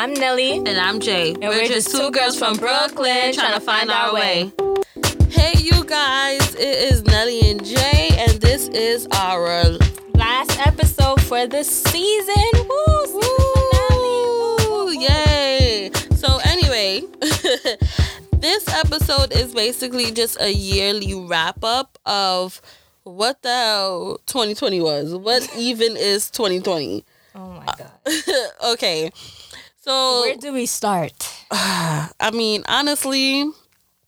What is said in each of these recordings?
I'm Nelly. And I'm Jay. And we're, we're just two girls from Brooklyn trying to find our way. Hey, you guys, it is Nelly and Jay, and this is our last episode for the season. Woo! Woo! Woo! Yay! So, anyway, this episode is basically just a yearly wrap up of what the hell 2020 was. What even is 2020? Oh my uh, god. okay. So where do we start? I mean, honestly,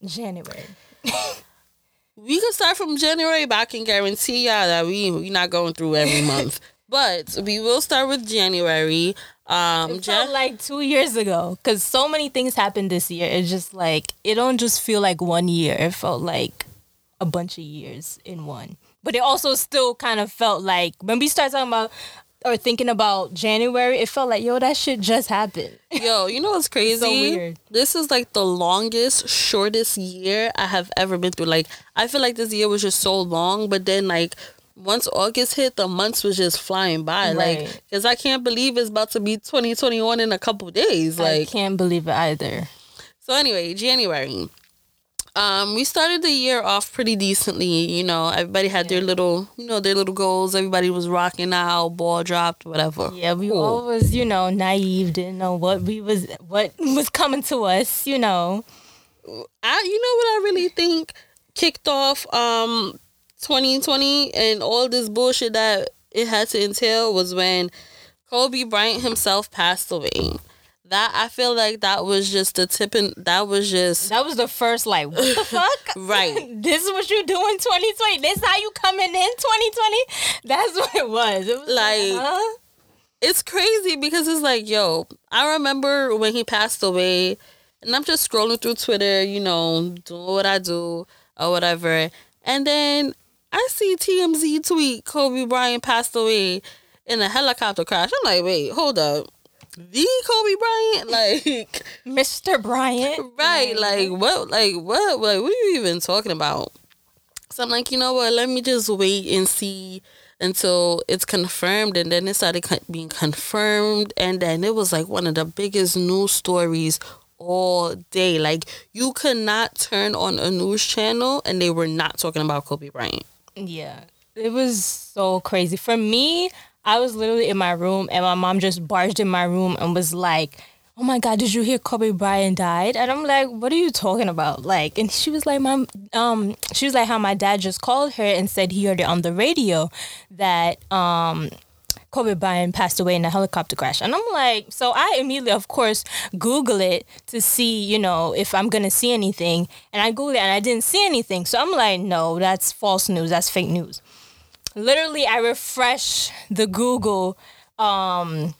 January. we could start from January, but I can guarantee y'all that we we're not going through every month. but we will start with January. Um, it felt Jan- like two years ago because so many things happened this year. It's just like it don't just feel like one year. It felt like a bunch of years in one. But it also still kind of felt like when we start talking about or thinking about January, it felt like yo, that shit just happened. Yo, you know what's crazy? so weird. This is like the longest, shortest year I have ever been through. Like I feel like this year was just so long, but then like once August hit, the months was just flying by. Right. Like, cause I can't believe it's about to be 2021 in a couple days. Like, I can't believe it either. So anyway, January. Um, we started the year off pretty decently. You know, everybody had their little, you know, their little goals. Everybody was rocking out, ball dropped, whatever. Yeah, we cool. all was, you know, naive, didn't know what we was, what was coming to us. You know, I, you know what I really think kicked off um 2020 and all this bullshit that it had to entail was when Kobe Bryant himself passed away that I feel like that was just the tipping. That was just that was the first like what the fuck right. this is what you do in 2020. This is how you coming in 2020. That's what it was. It was like. like huh? It's crazy because it's like, yo, I remember when he passed away, and I'm just scrolling through Twitter, you know, doing what I do or whatever, and then I see TMZ tweet Kobe Bryant passed away in a helicopter crash. I'm like, wait, hold up the Kobe Bryant, like Mr. Bryant, right? Mm-hmm. Like what? Like what? Like what are you even talking about? So I'm like, you know what? Let me just wait and see until it's confirmed, and then it started being confirmed, and then it was like one of the biggest news stories all day. Like you could not turn on a news channel and they were not talking about Kobe Bryant. Yeah, it was so crazy for me. I was literally in my room and my mom just barged in my room and was like, Oh my God, did you hear Kobe Bryant died? And I'm like, what are you talking about? Like, and she was like, Mom, um, she was like, how my dad just called her and said he heard it on the radio that um Kobe Bryant passed away in a helicopter crash. And I'm like, so I immediately, of course, Google it to see, you know, if I'm going to see anything. And I Googled it and I didn't see anything. So I'm like, no, that's false news. That's fake news literally I refresh the Google um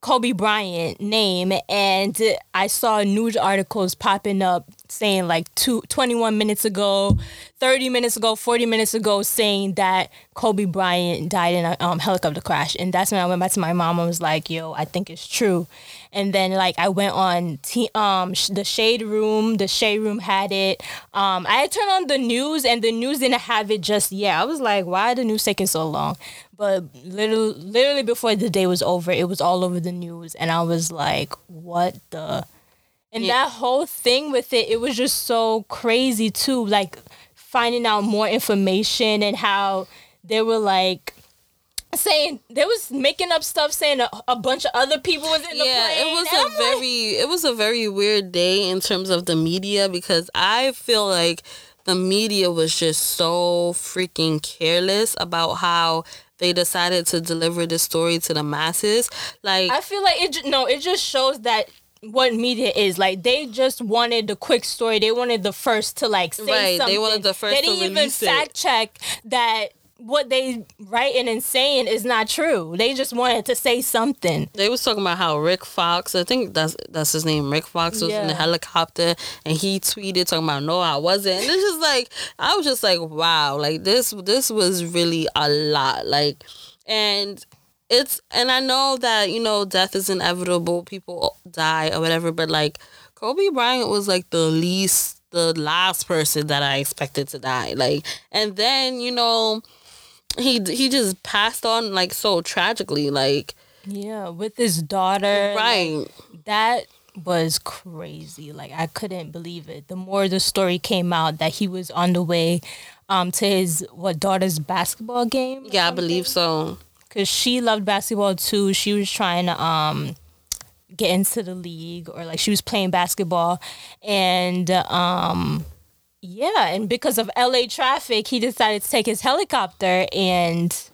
Kobe Bryant name and I saw news articles popping up saying like two, 21 minutes ago, 30 minutes ago, 40 minutes ago saying that Kobe Bryant died in a um, helicopter crash. And that's when I went back to my mom and was like, yo, I think it's true and then like I went on t- um sh- the shade room. The shade room had it. Um, I had turned on the news, and the news didn't have it just yet. I was like, why the news taking so long? But literally, literally before the day was over, it was all over the news, and I was like, what the. And yeah. that whole thing with it, it was just so crazy too. Like finding out more information and how they were like saying they was making up stuff saying a, a, bunch of other people was in the yeah, plane. it was a I'm very like, it was a very weird day in terms of the media because I feel like the media was just so freaking careless about how they decided to deliver this story to the masses. Like I feel like it no, it just shows that what media is like they just wanted the quick story they wanted the first to like say right, something they wanted the first they didn't even fact check that what they writing and saying is not true. They just wanted to say something. They was talking about how Rick Fox, I think that's that's his name. Rick Fox was yeah. in the helicopter and he tweeted talking about no, I wasn't. And it's just like I was just like, wow, like this this was really a lot. Like and it's and I know that, you know, death is inevitable, people die or whatever, but like Kobe Bryant was like the least the last person that I expected to die. Like and then, you know, he he just passed on like so tragically like yeah with his daughter right That was crazy. Like I couldn't believe it. The more the story came out that he was on the way um to his what daughter's basketball game. Yeah, I believe so. Cuz she loved basketball too. She was trying to um get into the league or like she was playing basketball and um yeah, and because of LA traffic, he decided to take his helicopter and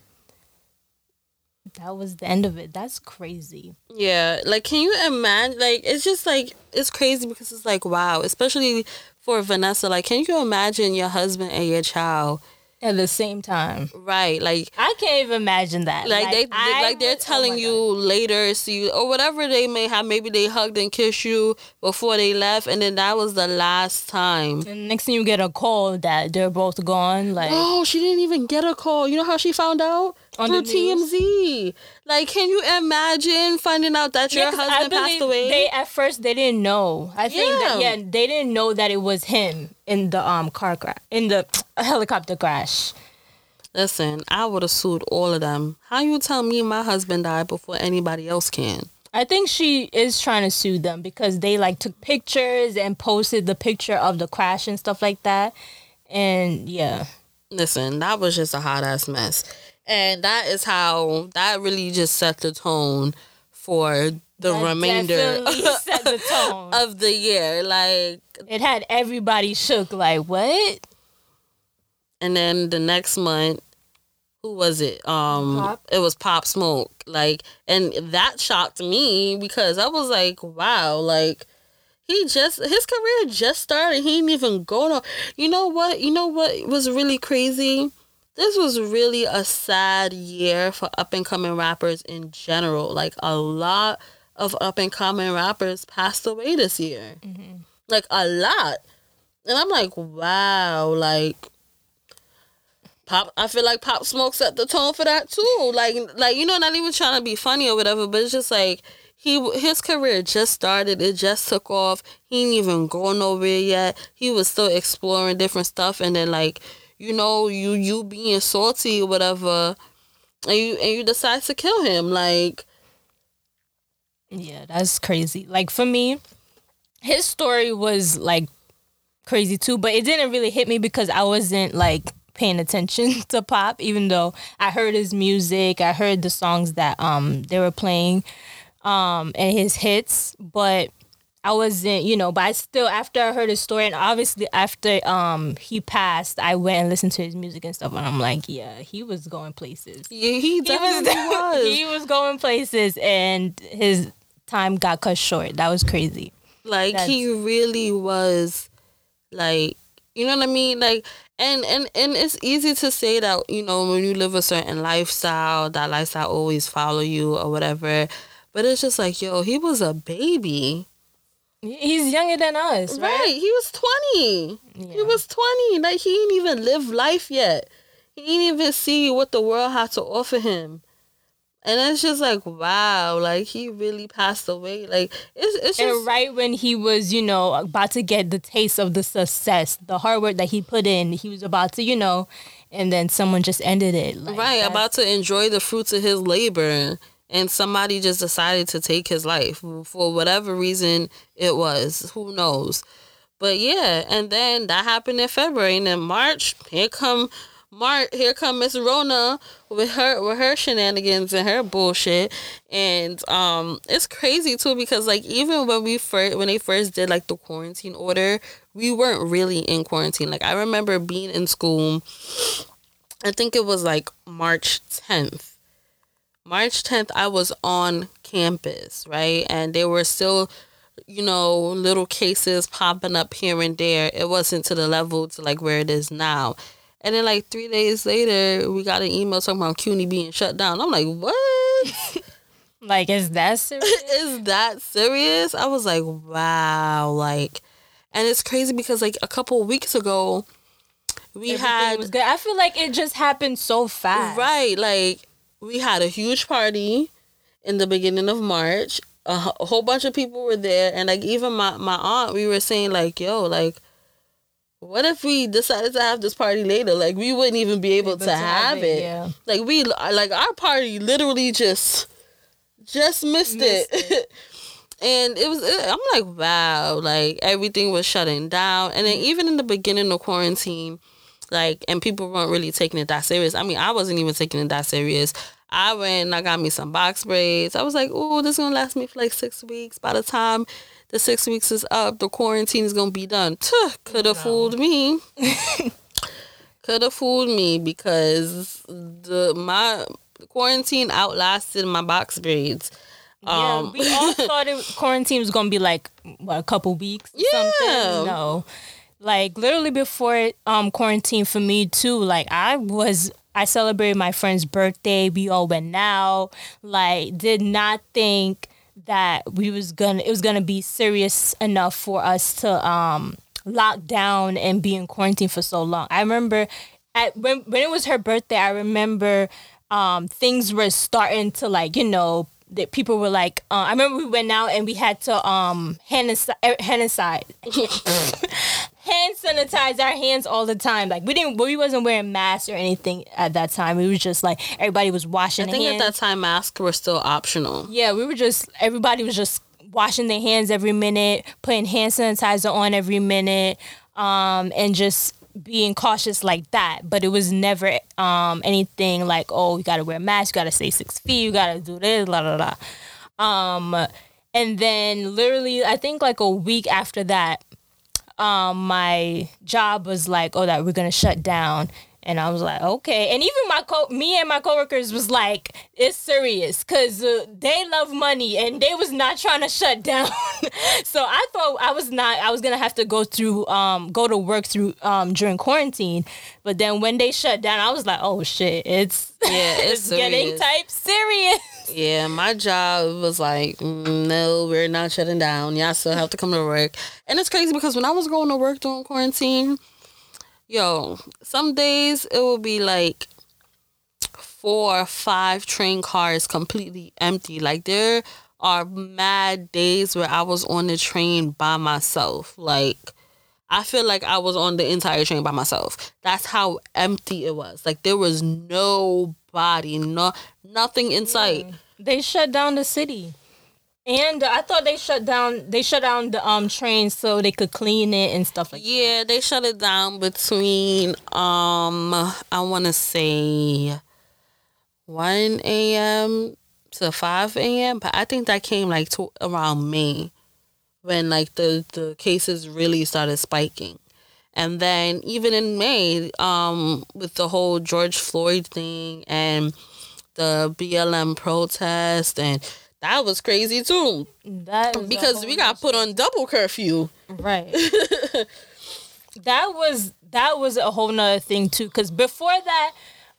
that was the end of it. That's crazy. Yeah, like can you imagine? Like it's just like it's crazy because it's like wow, especially for Vanessa. Like, can you imagine your husband and your child at the same time. Right. Like I can't even imagine that. Like, like they, I like they're oh telling oh you God. later, see or whatever they may have. Maybe they hugged and kissed you before they left, and then that was the last time. And next thing you get a call that they're both gone. Like oh, she didn't even get a call. You know how she found out on through TMZ. Like, can you imagine finding out that yeah, your husband passed away? They at first they didn't know. I think yeah. that yeah, they didn't know that it was him in the um car crash in the helicopter crash. Listen, I would have sued all of them. How you tell me my husband died before anybody else can? I think she is trying to sue them because they like took pictures and posted the picture of the crash and stuff like that. And yeah. Listen, that was just a hot ass mess. And that is how that really just set the tone for the that remainder the of the year. Like it had everybody shook. Like what? And then the next month, who was it? Um, Pop? it was Pop Smoke. Like, and that shocked me because I was like, wow, like he just his career just started. He didn't even go no. You know what? You know what was really crazy? This was really a sad year for up and coming rappers in general. Like a lot of up and coming rappers passed away this year. Mm-hmm. Like a lot. And I'm like, wow, like Pop I feel like Pop Smoke set the tone for that too. Like like you know, not even trying to be funny or whatever, but it's just like he his career just started. It just took off. He didn't even go nowhere yet. He was still exploring different stuff, and then like you know you you being salty or whatever, and you and you decide to kill him. Like yeah, that's crazy. Like for me, his story was like crazy too, but it didn't really hit me because I wasn't like paying attention to pop even though I heard his music, I heard the songs that um they were playing um and his hits, but I wasn't, you know, but I still after I heard his story and obviously after um he passed, I went and listened to his music and stuff and I'm like, yeah, he was going places. Yeah, he definitely he was, was. he was going places and his time got cut short. That was crazy. Like That's, he really was like you know what I mean? Like and and and it's easy to say that, you know, when you live a certain lifestyle, that lifestyle always follow you or whatever. But it's just like, yo, he was a baby. He's younger than us, right? right. He was 20. Yeah. He was 20. Like, he didn't even live life yet. He didn't even see what the world had to offer him. And it's just like, wow, like he really passed away. Like it's, it's just and right when he was, you know, about to get the taste of the success, the hard work that he put in, he was about to, you know, and then someone just ended it. Like, right, about to enjoy the fruits of his labor and somebody just decided to take his life for whatever reason it was. Who knows? But yeah, and then that happened in February, and in March, here come March, here come Miss Rona with her with her shenanigans and her bullshit, and um, it's crazy too because like even when we first when they first did like the quarantine order, we weren't really in quarantine. Like I remember being in school. I think it was like March tenth March 10th, I was on campus, right? And there were still, you know, little cases popping up here and there. It wasn't to the level to like where it is now. And then like three days later, we got an email talking about CUNY being shut down. I'm like, what? like, is that serious? is that serious? I was like, wow. Like, and it's crazy because like a couple weeks ago, we Everything had. Was good. I feel like it just happened so fast. Right. Like, we had a huge party in the beginning of March. A, a, whole bunch of people were there, and like even my my aunt, we were saying like, "Yo, like, what if we decided to have this party later? Like, we wouldn't even be able, able to, to, have, have it. it. Yeah. Like we like our party literally just just missed, missed it. it. and it was i'm like wow like everything was shutting down and then mm. even in the beginning of quarantine like and people weren't really taking it that serious i mean i wasn't even taking it that serious i went and i got me some box braids i was like oh this is gonna last me for like six weeks by the time the six weeks is up the quarantine is gonna be done could have no. fooled me could have fooled me because the my quarantine outlasted my box braids yeah, um, we all thought it, quarantine was gonna be like what a couple weeks. yeah. Something. No, like literally before um quarantine for me too. Like I was, I celebrated my friend's birthday. We all went out. Like did not think that we was gonna it was gonna be serious enough for us to um lock down and be in quarantine for so long. I remember at when when it was her birthday. I remember um things were starting to like you know that people were like, uh, I remember we went out and we had to um hand hand hand sanitize our hands all the time. Like we didn't, we wasn't wearing masks or anything at that time. We was just like everybody was washing. I think at that time masks were still optional. Yeah, we were just everybody was just washing their hands every minute, putting hand sanitizer on every minute, um, and just being cautious like that, but it was never um, anything like, oh, you gotta wear a mask, you gotta stay six feet, you gotta do this, la la la. Um, and then literally, I think like a week after that, um, my job was like, oh, that we're gonna shut down, and I was like, okay. And even my co, me and my coworkers was like, it's serious, cause uh, they love money, and they was not trying to shut down. so I thought I was not, I was gonna have to go through, um, go to work through, um, during quarantine. But then when they shut down, I was like, oh shit, it's yeah, it's, it's getting type serious. Yeah, my job was like, mm, no, we're not shutting down. Y'all still have to come to work. And it's crazy because when I was going to work during quarantine yo, some days it would be like four or five train cars completely empty. Like there are mad days where I was on the train by myself. Like I feel like I was on the entire train by myself. That's how empty it was. Like there was nobody, no nothing in sight. They shut down the city. And I thought they shut down they shut down the um train so they could clean it and stuff like yeah, that. they shut it down between um I wanna say one AM to five AM, but I think that came like to around May when like the, the cases really started spiking. And then even in May, um, with the whole George Floyd thing and the BLM protest and that was crazy too. That because we got put on double curfew. Right. that was that was a whole nother thing too. Because before that,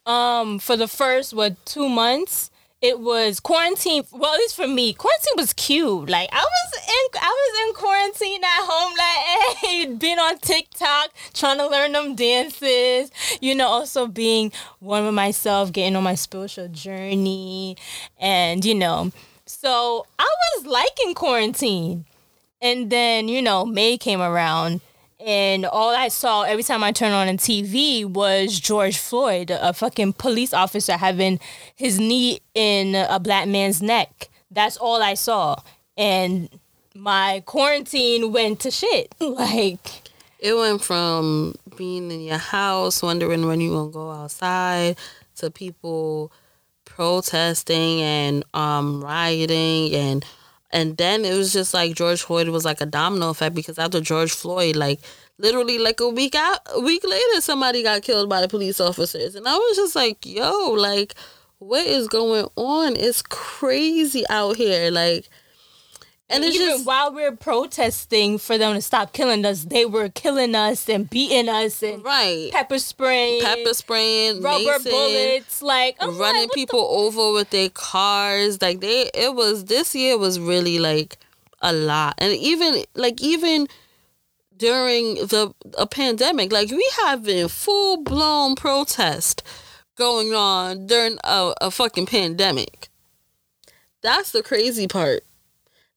um, for the first what two months, it was quarantine. Well, at least for me, quarantine was cute. Like I was in, I was in quarantine at home, like hey, being on TikTok, trying to learn them dances. You know, also being one with myself, getting on my spiritual journey, and you know, so I was liking quarantine. And then, you know, May came around and all I saw every time I turned on a TV was George Floyd, a fucking police officer having his knee in a black man's neck. That's all I saw. And my quarantine went to shit. Like it went from being in your house, wondering when you're gonna go outside, to people protesting and um, rioting and and then it was just like George Floyd was like a domino effect because after George Floyd, like literally like a week out, a week later, somebody got killed by the police officers, and I was just like, yo, like what is going on? It's crazy out here, like and, even just, while we are protesting for them to stop killing us, they were killing us and beating us and right. pepper spraying, pepper spraying, rubber mason, bullets, like I'm running like, people the- over with their cars. Like they, it was this year was really like a lot, and even like even during the a pandemic, like we have having full blown protest going on during a, a fucking pandemic. That's the crazy part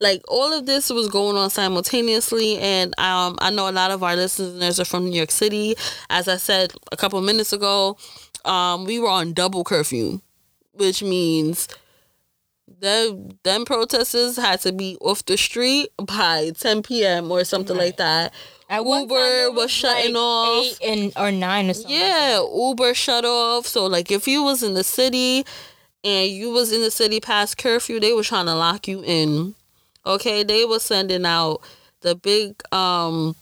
like all of this was going on simultaneously and um, i know a lot of our listeners are from new york city as i said a couple minutes ago um, we were on double curfew which means the them protesters had to be off the street by 10 p.m. or something right. like that. At Uber was, was, shutting like off. Eight and or nine or something. Yeah, like Uber shut off. So like if you was in the city and you was in the city past curfew, they were trying to lock you in. Okay, they were sending out the big um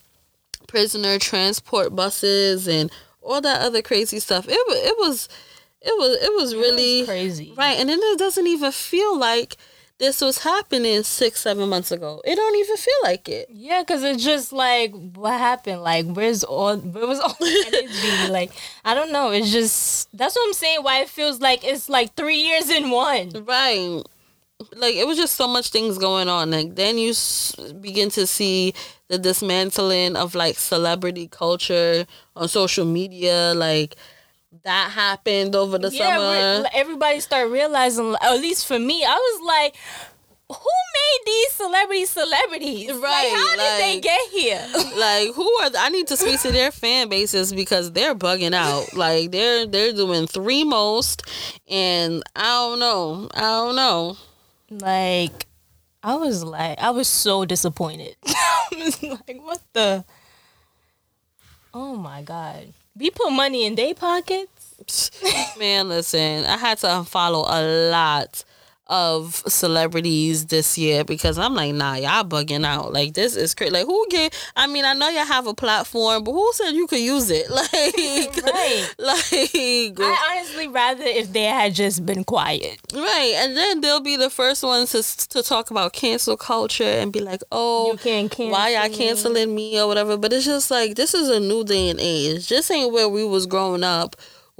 prisoner transport buses and all that other crazy stuff. It was it was it was it was really it was crazy, right? And then it doesn't even feel like this was happening six seven months ago. It don't even feel like it. Yeah, because it's just like what happened. Like where's all where was all the energy? like I don't know. It's just that's what I'm saying. Why it feels like it's like three years in one. Right. Like it was just so much things going on. Like then you begin to see the dismantling of like celebrity culture on social media. Like that happened over the yeah, summer. Everybody started realizing, at least for me, I was like, who made these celebrities celebrities? Right. Like, how like, did they get here? Like, who are? I need to speak to their fan bases because they're bugging out. Like, they're they're doing three most, and I don't know. I don't know. Like, I was like, I was so disappointed. I was like, what the? Oh my god. We put money in their pockets. Man, listen, I had to unfollow a lot of celebrities this year because I'm like, nah, y'all bugging out. Like this is crazy. Like who get? I mean, I know y'all have a platform, but who said you could use it? Like, right? Like, I honestly rather if they had just been quiet. Right, and then they'll be the first ones to to talk about cancel culture and be like, oh, you can't cancel why y'all canceling me or whatever. But it's just like this is a new day and age. This ain't where we was growing up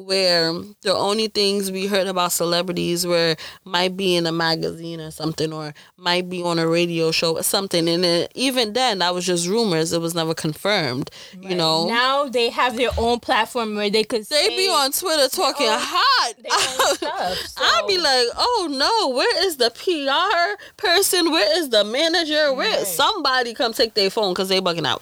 where the only things we heard about celebrities were might be in a magazine or something or might be on a radio show or something. And it, even then that was just rumors. It was never confirmed right. you know? Now they have their own platform where they could they be on twitter talking own, hot. stuff, so. i'd be like oh no where is the pr person? Where is the manager? Where right. somebody come take their phone because they bugging out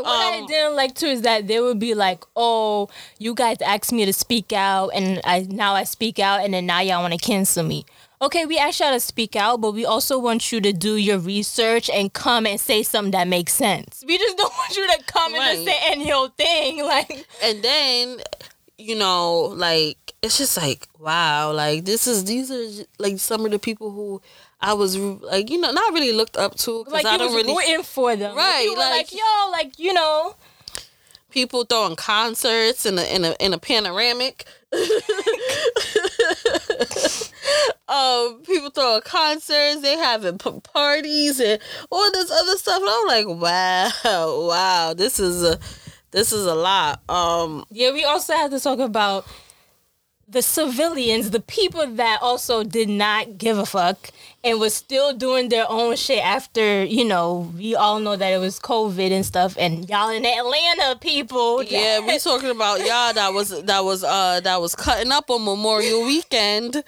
what um, I didn't like too is that they would be like, "Oh, you guys asked me to speak out, and I now I speak out, and then now y'all want to cancel me." Okay, we asked y'all to speak out, but we also want you to do your research and come and say something that makes sense. We just don't want you to come right. and just say any old thing, like. And then, you know, like it's just like wow, like this is these are like some of the people who I was like, you know, not really looked up to because like I don't really rooting for them. Right, like, like, yo, like you know, people throwing concerts in a in a in a panoramic. um, people throwing concerts, they having p- parties and all this other stuff. And I'm like, wow, wow, this is a this is a lot. Um, yeah, we also have to talk about the civilians, the people that also did not give a fuck and was still doing their own shit after, you know, we all know that it was COVID and stuff and y'all in Atlanta people. Yeah, we talking about y'all that was that was uh that was cutting up on Memorial weekend.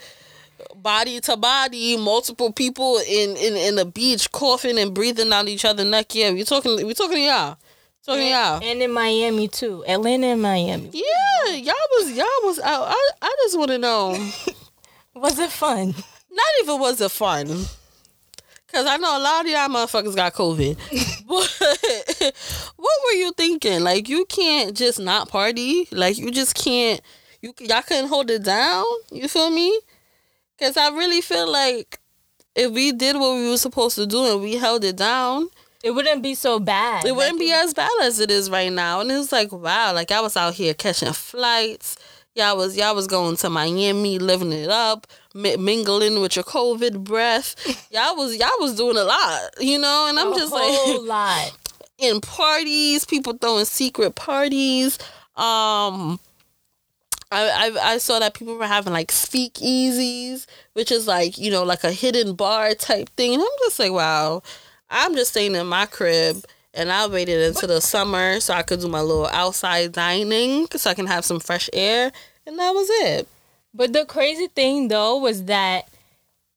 Body to body, multiple people in, in, in the beach coughing and breathing on each other neck. Yeah, we talking we talking to y'all. So yeah, and in Miami too, Atlanta and Miami. Yeah, y'all was y'all was. out. I, I just want to know, was it fun? Not even was it fun, cause I know a lot of y'all motherfuckers got COVID. but what were you thinking? Like you can't just not party. Like you just can't. You y'all couldn't hold it down. You feel me? Cause I really feel like if we did what we were supposed to do and we held it down it wouldn't be so bad. It wouldn't be as bad as it is right now. And it was like, wow, like I was out here catching flights. Y'all was y'all was going to Miami, living it up, mingling with your COVID breath. Y'all was y'all was doing a lot, you know. And I'm a just like, a whole lot in parties, people throwing secret parties. Um, I, I, I saw that people were having like speakeasies, which is like you know like a hidden bar type thing. And I'm just like, wow, I'm just staying in my crib and I waited until the summer so I could do my little outside dining so I can have some fresh air. And that was it. But the crazy thing though was that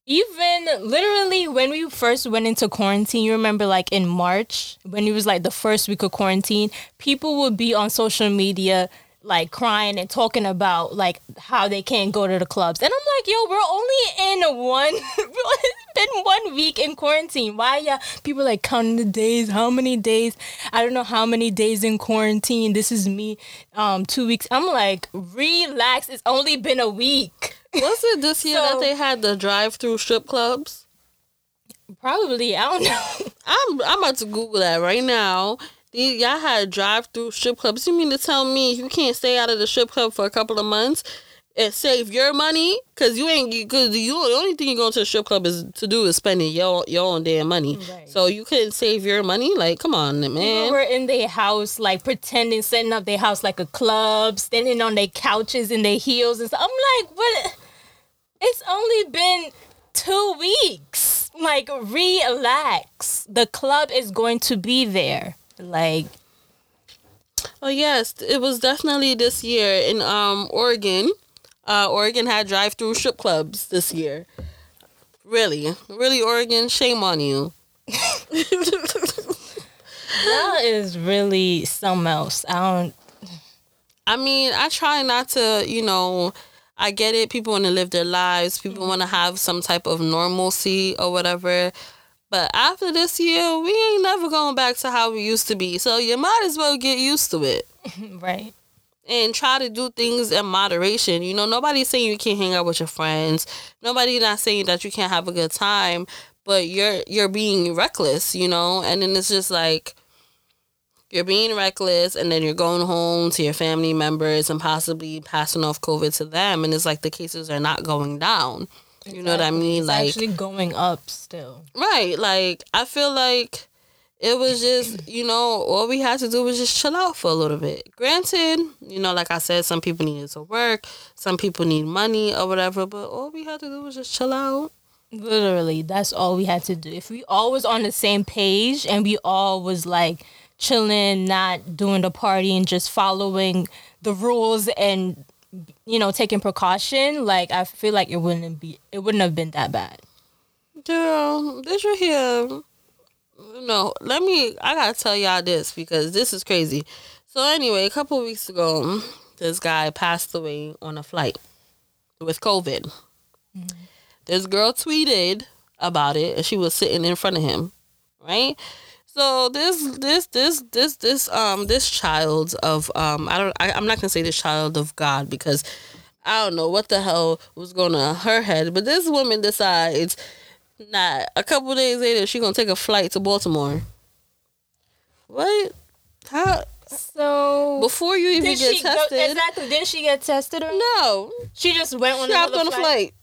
even literally when we first went into quarantine, you remember like in March when it was like the first week of quarantine, people would be on social media like crying and talking about like how they can't go to the clubs. And I'm like, yo, we're only in one it's been one week in quarantine. Why yeah people like counting the days, how many days? I don't know how many days in quarantine. This is me um two weeks. I'm like, relax, it's only been a week. Was it this year so, that they had the drive through strip clubs? Probably, I don't know. I'm I'm about to Google that right now y'all had drive through strip clubs. You mean to tell me you can't stay out of the strip club for a couple of months and save your money? Cause you ain't because you the only thing you go to the strip club is to do is spending your your own damn money. Right. So you couldn't save your money. Like, come on, man. People were in their house, like pretending setting up their house like a club, standing on their couches in their heels and stuff. I'm like, what? It's only been two weeks. Like, relax. The club is going to be there. Like Oh yes, it was definitely this year in um Oregon. Uh, Oregon had drive-through strip clubs this year. Really, really, Oregon, shame on you. that is really something else. I don't. I mean, I try not to, you know. I get it. People want to live their lives. People mm-hmm. want to have some type of normalcy or whatever. But after this year, we ain't never going back to how we used to be. So you might as well get used to it. right. And try to do things in moderation. You know, nobody's saying you can't hang out with your friends. Nobody's not saying that you can't have a good time, but you're you're being reckless, you know? And then it's just like you're being reckless and then you're going home to your family members and possibly passing off COVID to them and it's like the cases are not going down. You know what I mean? It's like actually going up still. Right. Like I feel like it was just, you know, all we had to do was just chill out for a little bit. Granted, you know, like I said, some people needed to work, some people need money or whatever, but all we had to do was just chill out. Literally, that's all we had to do. If we all was on the same page and we all was like chilling, not doing the party and just following the rules and you know, taking precaution, like I feel like it wouldn't be it wouldn't have been that bad. Girl, did you hear? No, let me. I gotta tell y'all this because this is crazy. So anyway, a couple weeks ago, this guy passed away on a flight with COVID. Mm-hmm. This girl tweeted about it, and she was sitting in front of him, right? So this this this this this um this child of um I don't I, I'm not gonna say this child of God because I don't know what the hell was going on her head, but this woman decides not a couple days later she gonna take a flight to Baltimore. What? How? So before you even get tested, go, exactly? Didn't she get tested or no? She just went on, she on flight. a flight.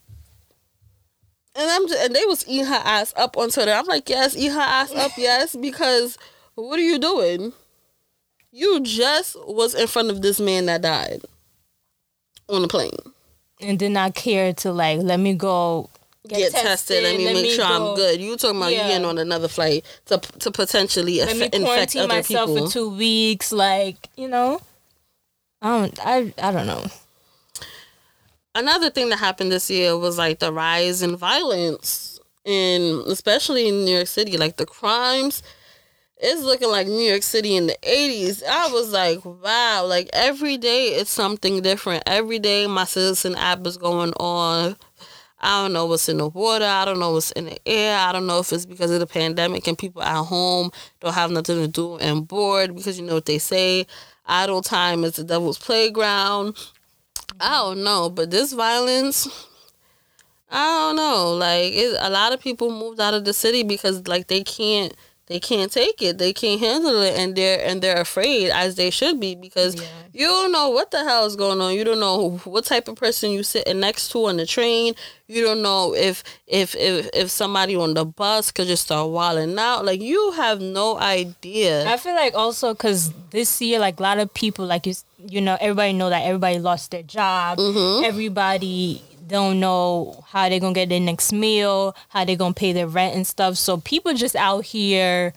And I'm just, and they was eating her ass up on Twitter. I'm like, yes, eat her ass up, yes, because what are you doing? You just was in front of this man that died on the plane. And did not care to like let me go get, get tested, tested. Let me let make me sure go. I'm good. You talking about yeah. you getting on another flight to to potentially let me infect other myself people. for two weeks, like you know. I don't. I I don't know another thing that happened this year was like the rise in violence in especially in New York City. Like the crimes it's looking like New York City in the 80s. I was like, wow, like every day it's something different. Every day my citizen app is going on. I don't know what's in the water. I don't know what's in the air. I don't know if it's because of the pandemic and people at home don't have nothing to do and bored because you know what they say idle time is the devil's playground. I don't know, but this violence, I don't know. Like it, a lot of people moved out of the city because like they can't they can't take it. They can't handle it and they're and they're afraid as they should be because yeah. you don't know what the hell is going on. You don't know what type of person you sitting next to on the train. You don't know if if if, if somebody on the bus could just start walling out. Like you have no idea. I feel like also cuz this year like a lot of people like you you know everybody know that everybody lost their job. Mm-hmm. Everybody don't know how they're gonna get their next meal, how they're gonna pay their rent and stuff. So people just out here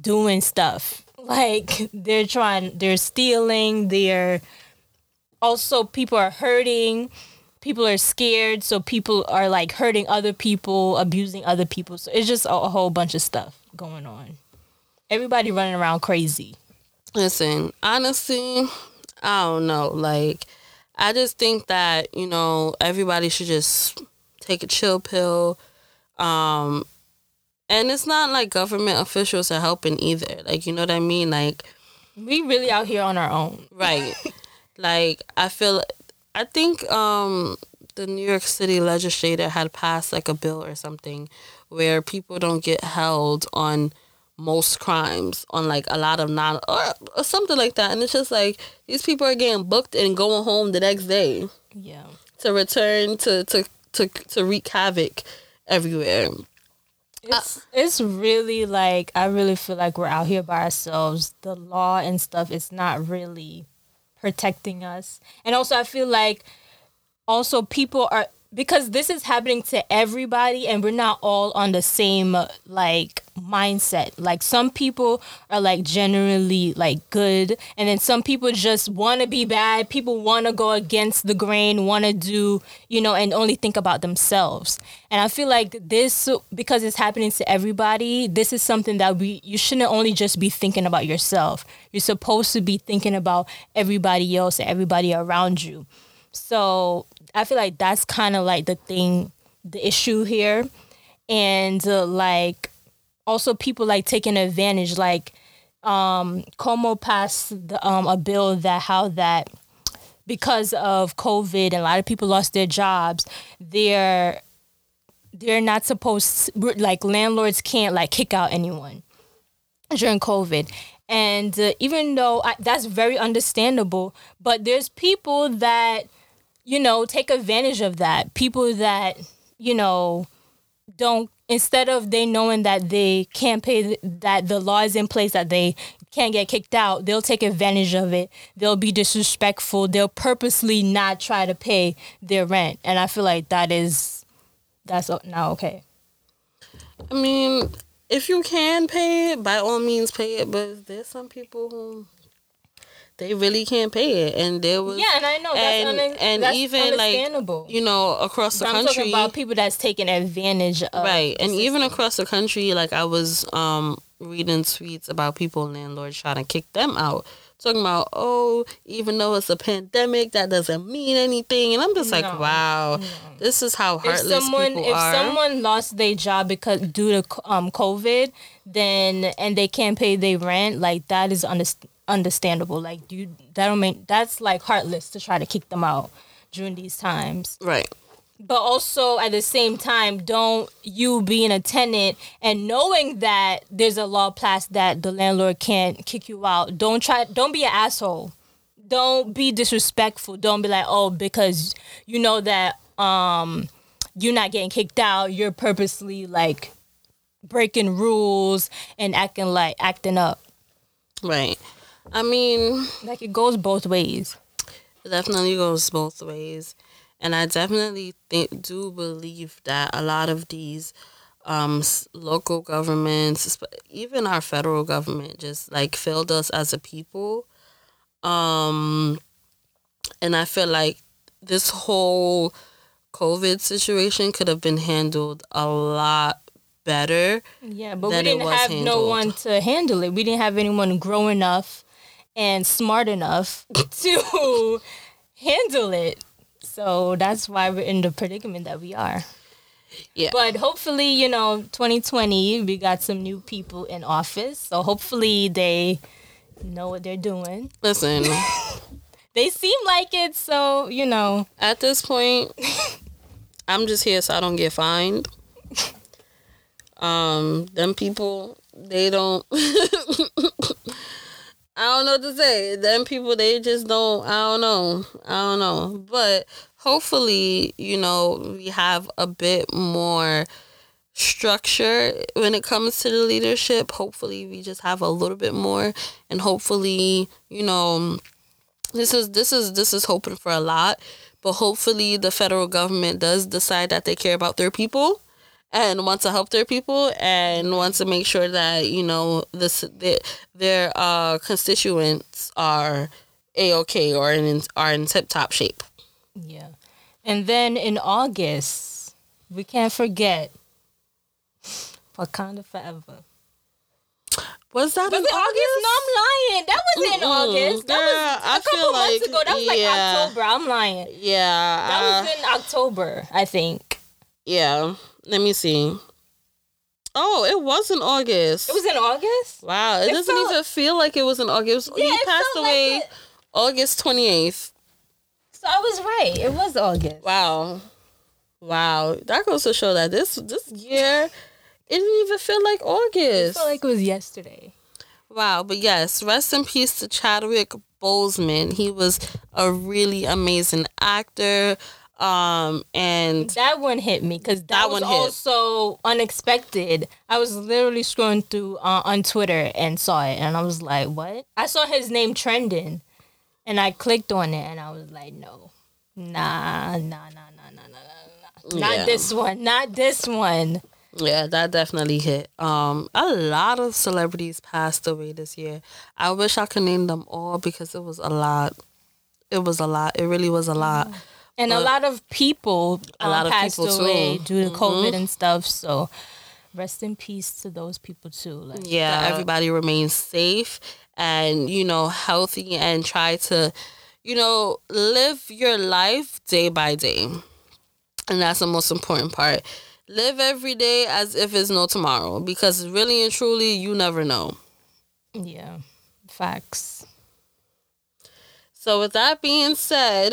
doing stuff. Like they're trying, they're stealing, they're also people are hurting, people are scared, so people are like hurting other people, abusing other people. So it's just a, a whole bunch of stuff going on. Everybody running around crazy. Listen, honestly, I don't know. Like, I just think that you know everybody should just take a chill pill. Um, and it's not like government officials are helping either. Like, you know what I mean? Like, we really out here on our own, right? like, I feel. I think um the New York City legislator had passed like a bill or something where people don't get held on most crimes on like a lot of non or, or something like that. And it's just like these people are getting booked and going home the next day yeah. to return to to to, to wreak havoc everywhere. Uh, it's, it's really like i really feel like we're out here by ourselves. The law and stuff is not really protecting us. And also i feel like also people are because this is happening to everybody and we're not all on the same uh, like mindset. Like some people are like generally like good and then some people just want to be bad. People want to go against the grain want to do you know and only think about themselves. And i feel like this because it's happening to everybody this is something that we you shouldn't only just be thinking about yourself. You're supposed to be thinking about everybody else and everybody around you. So I feel like that's kind of like the thing, the issue here, and uh, like also people like taking advantage. Like um, Cuomo passed the, um, a bill that how that because of COVID and a lot of people lost their jobs, they're they're not supposed like landlords can't like kick out anyone during COVID. And uh, even though I, that's very understandable, but there's people that you know, take advantage of that. People that, you know, don't instead of they knowing that they can't pay that the law is in place that they can't get kicked out, they'll take advantage of it. They'll be disrespectful. They'll purposely not try to pay their rent. And I feel like that is that's not okay. I mean, if you can pay it, by all means pay it, but there's some people who they really can't pay it, and there was yeah, and I know and, that's, un- and that's even like you know across the I'm country talking about people that's taking advantage of right, and system. even across the country, like I was um reading tweets about people landlords trying to kick them out. Talking about, oh, even though it's a pandemic, that doesn't mean anything, and I'm just no, like, wow, no. this is how heartless if someone, people if are. If someone lost their job because due to um COVID, then and they can't pay their rent, like that is understandable understandable. Like you, that don't mean that's like heartless to try to kick them out during these times. Right. But also at the same time, don't you being a tenant and knowing that there's a law passed that the landlord can't kick you out. Don't try. Don't be an asshole. Don't be disrespectful. Don't be like, oh, because you know that um you're not getting kicked out. You're purposely like breaking rules and acting like acting up. Right. I mean, like it goes both ways. Definitely goes both ways, and I definitely think do believe that a lot of these um, local governments, even our federal government, just like failed us as a people. Um, and I feel like this whole COVID situation could have been handled a lot better. Yeah, but we didn't have handled. no one to handle it. We didn't have anyone grow enough and smart enough to handle it. So that's why we're in the predicament that we are. Yeah. But hopefully, you know, 2020, we got some new people in office. So hopefully they know what they're doing. Listen. they seem like it, so, you know. At this point, I'm just here so I don't get fined. Um, them people, they don't I don't know what to say. Them people, they just don't. I don't know. I don't know. But hopefully, you know, we have a bit more structure when it comes to the leadership. Hopefully, we just have a little bit more, and hopefully, you know, this is this is this is hoping for a lot. But hopefully, the federal government does decide that they care about their people and want to help their people and want to make sure that you know this their, their uh, constituents are a okay or in are in tip top shape. Yeah, and then in August we can't forget Wakanda Forever. Was that was in it August? No, I'm lying. That wasn't in Mm-mm. August. That Girl, was I a couple months like- ago. That was like yeah. October. I'm lying. Yeah. That uh, was in October, I think. yeah. Let me see. Oh, it was in August. It was in August. wow. It, it doesn't felt- even feel like it was in August. Yeah, he passed felt like away it. August 28th. So I was right. It was August. Wow. Wow. That goes to show that this this year it didn't even feel like August. It felt like it was yesterday. Wow, but yes, rest in peace to Chadwick Boseman. He was a really amazing actor. Um, and that one hit me because that, that, was one hit. also unexpected. I was literally scrolling through uh, on Twitter and saw it, and I was like, "What?" I saw his name trending, and I clicked on it, and I was like, "No, nah, nah, nah, nah, nah, nah, nah, not yeah. this one, not this one." Yeah, that definitely hit. Um, a lot of celebrities passed away this year. I wish I could name them all because it was a lot. It was a lot. It really was a lot. Mm. And a lot of people, A um, lot of passed people, too. away due to COVID Mhm. and stuff. So, rest in peace to those people too. Like, yeah everybody remains safe and you know healthy and try to you know live your life day by day and that's the most important part live every day as if it's no tomorrow because really and truly you never know yeah, facts. so with that being said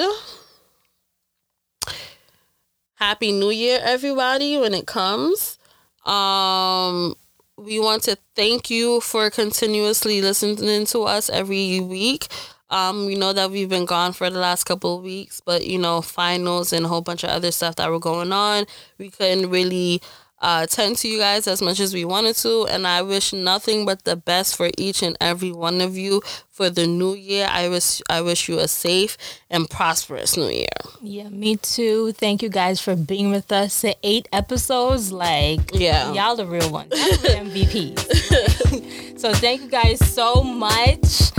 happy new year everybody when it comes. Um we want to thank you for continuously listening to us every week. Um we know that we've been gone for the last couple of weeks but you know finals and a whole bunch of other stuff that were going on we couldn't really uh, tend to you guys as much as we wanted to and i wish nothing but the best for each and every one of you for the new year i wish i wish you a safe and prosperous new year Yeah, me too. Thank you guys for being with us eight episodes. Like, Yeah. y'all the real ones, MVPs. Like, so thank you guys so much,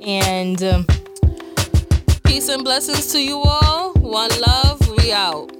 and um, Peace and blessings to you all. One love. We out.